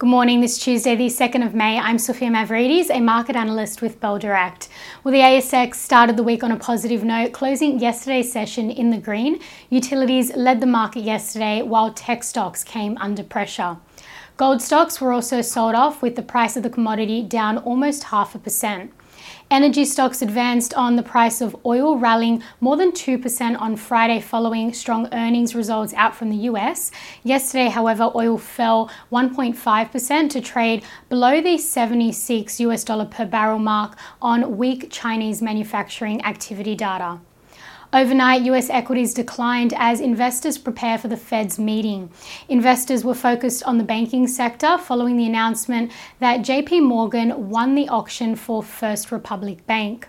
Good morning, this Tuesday, the 2nd of May. I'm Sophia Mavridis, a market analyst with Bell Direct. Well, the ASX started the week on a positive note, closing yesterday's session in the green. Utilities led the market yesterday, while tech stocks came under pressure. Gold stocks were also sold off, with the price of the commodity down almost half a percent. Energy stocks advanced on the price of oil, rallying more than 2% on Friday following strong earnings results out from the US. Yesterday, however, oil fell 1.5% to trade below the 76 US dollar per barrel mark on weak Chinese manufacturing activity data. Overnight, US equities declined as investors prepare for the Fed's meeting. Investors were focused on the banking sector following the announcement that JP Morgan won the auction for First Republic Bank.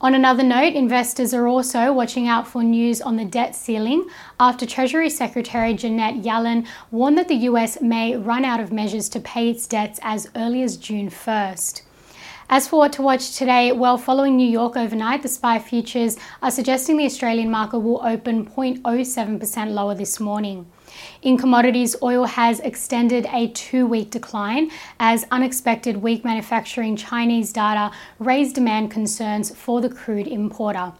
On another note, investors are also watching out for news on the debt ceiling after Treasury Secretary Janet Yellen warned that the US may run out of measures to pay its debts as early as June 1st. As for what to watch today, well, following New York overnight, the SPI futures are suggesting the Australian market will open 0.07% lower this morning. In commodities, oil has extended a two week decline as unexpected weak manufacturing Chinese data raised demand concerns for the crude importer.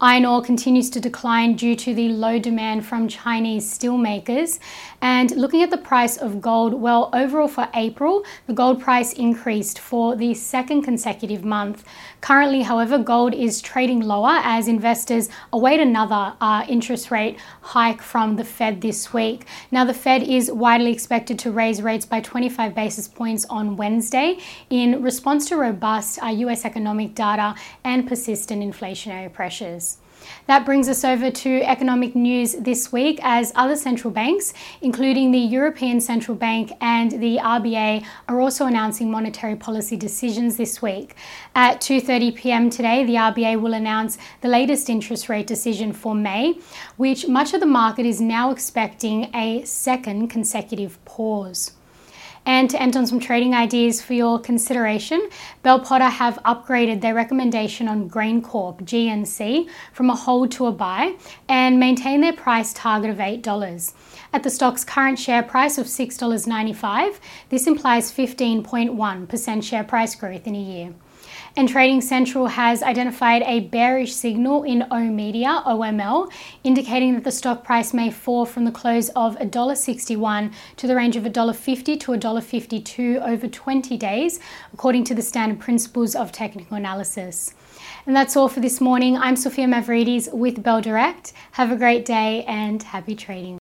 Iron ore continues to decline due to the low demand from Chinese steelmakers. And looking at the price of gold, well, overall for April, the gold price increased for the second consecutive month. Currently, however, gold is trading lower as investors await another uh, interest rate hike from the Fed this week. Now, the Fed is widely expected to raise rates by 25 basis points on Wednesday in response to robust uh, US economic data and persistent inflationary pressures. That brings us over to economic news this week as other central banks, including the European Central Bank and the RBA, are also announcing monetary policy decisions this week. At 2:30 p.m. today, the RBA will announce the latest interest rate decision for May, which much of the market is now expecting a second consecutive pause. And to end on some trading ideas for your consideration, Bell Potter have upgraded their recommendation on GrainCorp GNC from a hold to a buy and maintain their price target of $8. At the stock's current share price of $6.95, this implies 15.1% share price growth in a year. And Trading Central has identified a bearish signal in oOh!media, OML, indicating that the stock price may fall from the close of $1.61 to the range of $1.50 to $1.52 over 20 days, according to the standard principles of technical analysis. And that's all for this morning. I'm Sophia Mavridis with Bell Direct. Have a great day and happy trading.